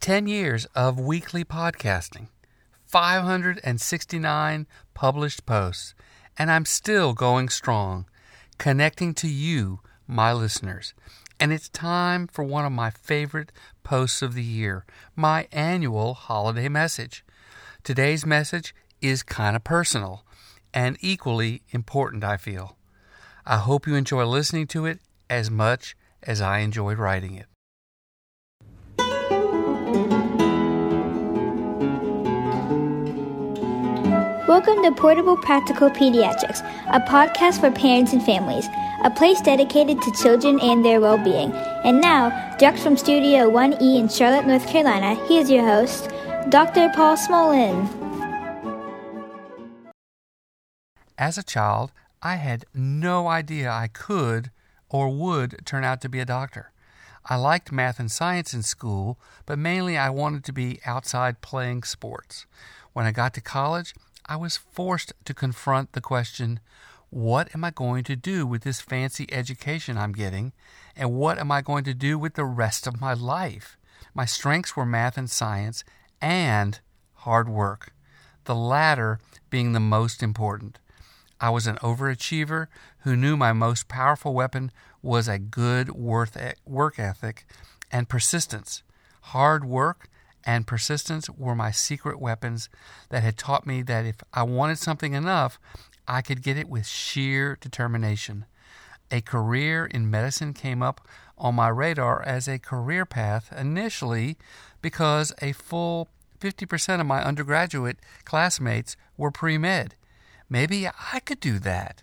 10 years of weekly podcasting, 569 published posts, and I'm still going strong, connecting to you, my listeners. And it's time for one of my favorite posts of the year, my annual holiday message. Today's message is kind of personal and equally important, I feel. I hope you enjoy listening to it as much as I enjoyed writing it. Welcome to Portable Practical Pediatrics, a podcast for parents and families, a place dedicated to children and their well being. And now, direct from Studio 1E in Charlotte, North Carolina, he is your host, Dr. Paul Smolin. As a child, I had no idea I could or would turn out to be a doctor. I liked math and science in school, but mainly I wanted to be outside playing sports. When I got to college, I was forced to confront the question what am I going to do with this fancy education I'm getting? And what am I going to do with the rest of my life? My strengths were math and science and hard work, the latter being the most important. I was an overachiever who knew my most powerful weapon was a good work ethic and persistence. Hard work and persistence were my secret weapons that had taught me that if I wanted something enough, I could get it with sheer determination. A career in medicine came up on my radar as a career path initially because a full 50% of my undergraduate classmates were pre med. Maybe I could do that.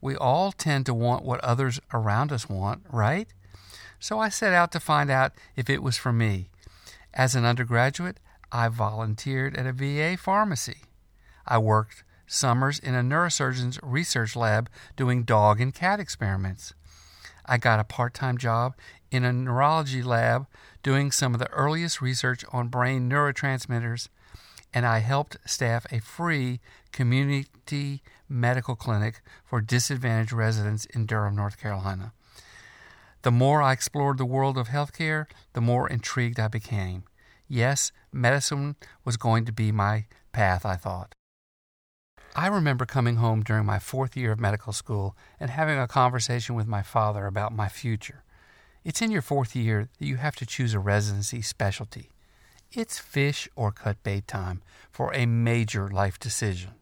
We all tend to want what others around us want, right? So I set out to find out if it was for me. As an undergraduate, I volunteered at a VA pharmacy. I worked summers in a neurosurgeon's research lab doing dog and cat experiments. I got a part time job in a neurology lab doing some of the earliest research on brain neurotransmitters, and I helped staff a free community medical clinic for disadvantaged residents in Durham, North Carolina. The more I explored the world of healthcare, the more intrigued I became. Yes, medicine was going to be my path, I thought. I remember coming home during my fourth year of medical school and having a conversation with my father about my future. It's in your fourth year that you have to choose a residency specialty. It's fish or cut bait time for a major life decision.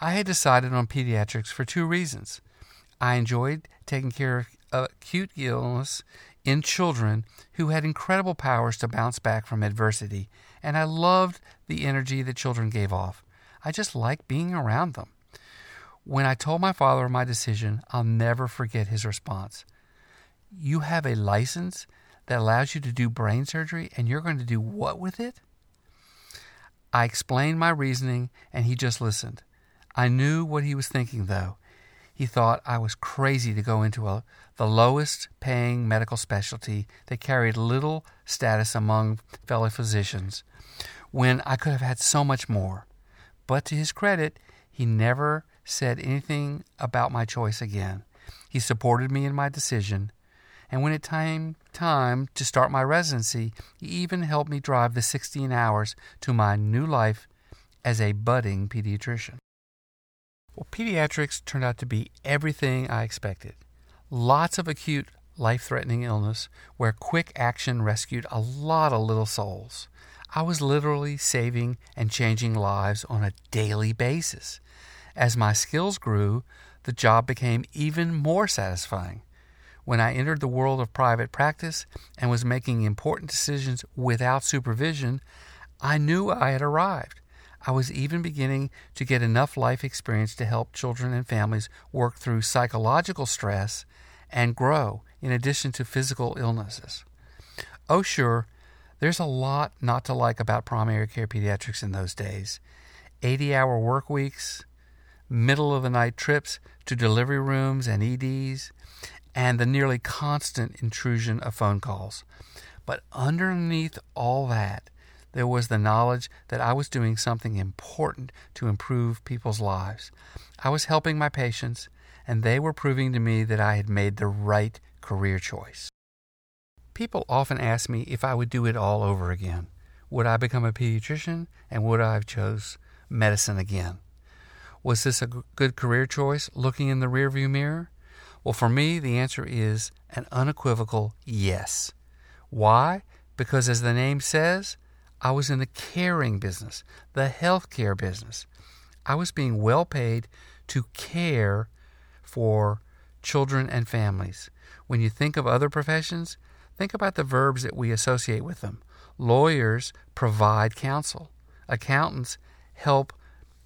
I had decided on pediatrics for two reasons. I enjoyed taking care acute illness in children who had incredible powers to bounce back from adversity, and I loved the energy the children gave off. I just liked being around them. When I told my father my decision, I'll never forget his response. You have a license that allows you to do brain surgery, and you're going to do what with it? I explained my reasoning, and he just listened. I knew what he was thinking, though. He thought I was crazy to go into a, the lowest paying medical specialty that carried little status among fellow physicians when I could have had so much more. But to his credit, he never said anything about my choice again. He supported me in my decision, and when it came time to start my residency, he even helped me drive the 16 hours to my new life as a budding pediatrician. Well, pediatrics turned out to be everything I expected. Lots of acute, life threatening illness where quick action rescued a lot of little souls. I was literally saving and changing lives on a daily basis. As my skills grew, the job became even more satisfying. When I entered the world of private practice and was making important decisions without supervision, I knew I had arrived. I was even beginning to get enough life experience to help children and families work through psychological stress and grow, in addition to physical illnesses. Oh, sure, there's a lot not to like about primary care pediatrics in those days 80 hour work weeks, middle of the night trips to delivery rooms and EDs, and the nearly constant intrusion of phone calls. But underneath all that, there was the knowledge that I was doing something important to improve people's lives. I was helping my patients, and they were proving to me that I had made the right career choice. People often ask me if I would do it all over again. Would I become a pediatrician and would I have chose medicine again? Was this a good career choice looking in the rearview mirror? Well, for me, the answer is an unequivocal yes. Why? Because as the name says, I was in the caring business, the healthcare business. I was being well paid to care for children and families. When you think of other professions, think about the verbs that we associate with them. Lawyers provide counsel, accountants help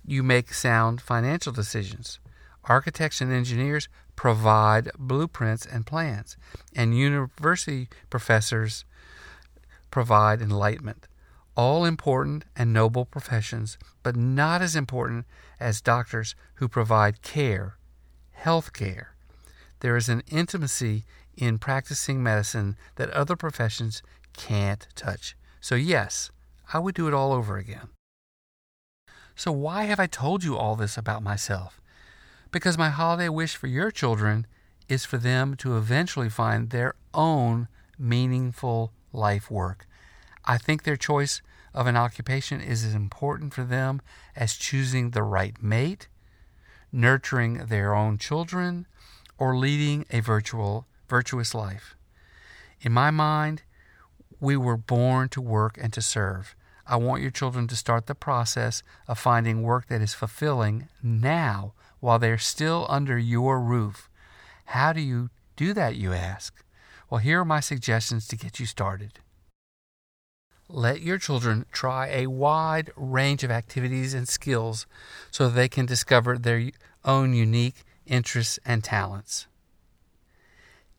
you make sound financial decisions. Architects and engineers provide blueprints and plans, and university professors provide enlightenment. All important and noble professions, but not as important as doctors who provide care, health care. There is an intimacy in practicing medicine that other professions can't touch. So, yes, I would do it all over again. So, why have I told you all this about myself? Because my holiday wish for your children is for them to eventually find their own meaningful life work. I think their choice of an occupation is as important for them as choosing the right mate, nurturing their own children, or leading a virtual, virtuous life. In my mind, we were born to work and to serve. I want your children to start the process of finding work that is fulfilling now while they're still under your roof. How do you do that, you ask? Well, here are my suggestions to get you started. Let your children try a wide range of activities and skills so they can discover their own unique interests and talents.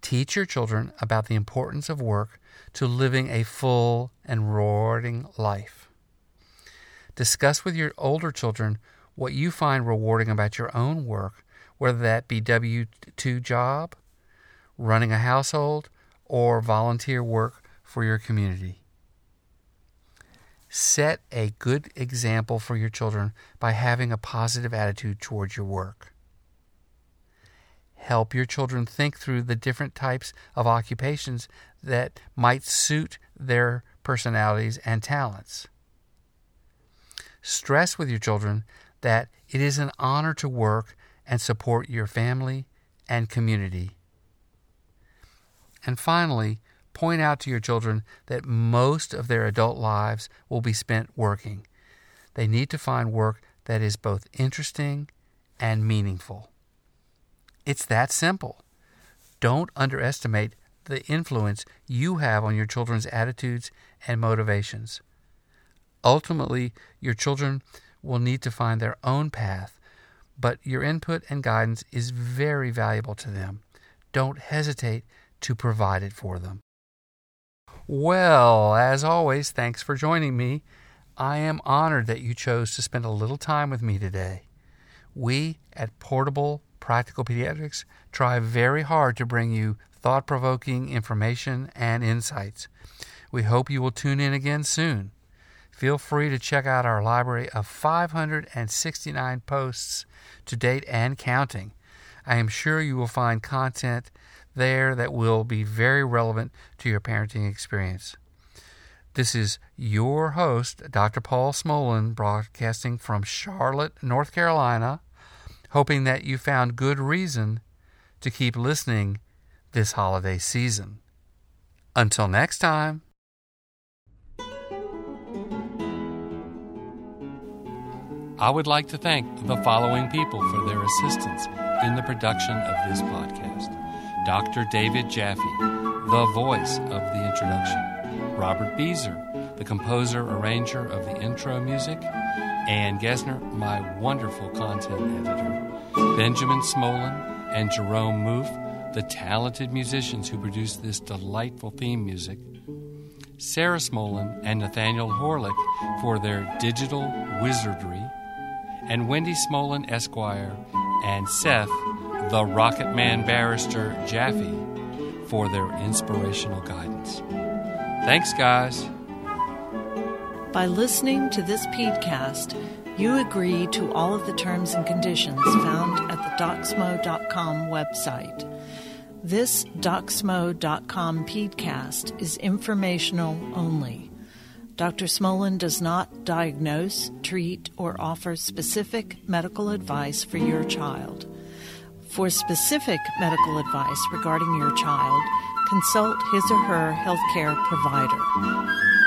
Teach your children about the importance of work to living a full and rewarding life. Discuss with your older children what you find rewarding about your own work, whether that be W 2 job, running a household, or volunteer work for your community. Set a good example for your children by having a positive attitude towards your work. Help your children think through the different types of occupations that might suit their personalities and talents. Stress with your children that it is an honor to work and support your family and community. And finally, point out to your children that most of their adult lives will be spent working. They need to find work that is both interesting and meaningful. It's that simple. Don't underestimate the influence you have on your children's attitudes and motivations. Ultimately, your children will need to find their own path, but your input and guidance is very valuable to them. Don't hesitate to provide it for them. Well, as always, thanks for joining me. I am honored that you chose to spend a little time with me today. We at Portable Practical Pediatrics try very hard to bring you thought provoking information and insights. We hope you will tune in again soon. Feel free to check out our library of 569 posts to date and counting. I am sure you will find content there that will be very relevant to your parenting experience. This is your host, Dr. Paul Smolin, broadcasting from Charlotte, North Carolina, hoping that you found good reason to keep listening this holiday season. Until next time. I would like to thank the following people for their assistance in the production of this podcast Dr. David Jaffe, the voice of the introduction, Robert Beezer, the composer arranger of the intro music, Ann Gesner, my wonderful content editor, Benjamin Smolin, and Jerome Moof, the talented musicians who produced this delightful theme music, Sarah Smolin and Nathaniel Horlick for their digital wizardry, and Wendy Smolin Esquire and Seth, the Rocket Man Barrister Jaffe, for their inspirational guidance. Thanks, guys. By listening to this podcast, you agree to all of the terms and conditions found at the docsmo.com website. This DocSmo.com podcast is informational only. Dr. Smolin does not diagnose, treat, or offer specific medical advice for your child. For specific medical advice regarding your child, consult his or her healthcare provider.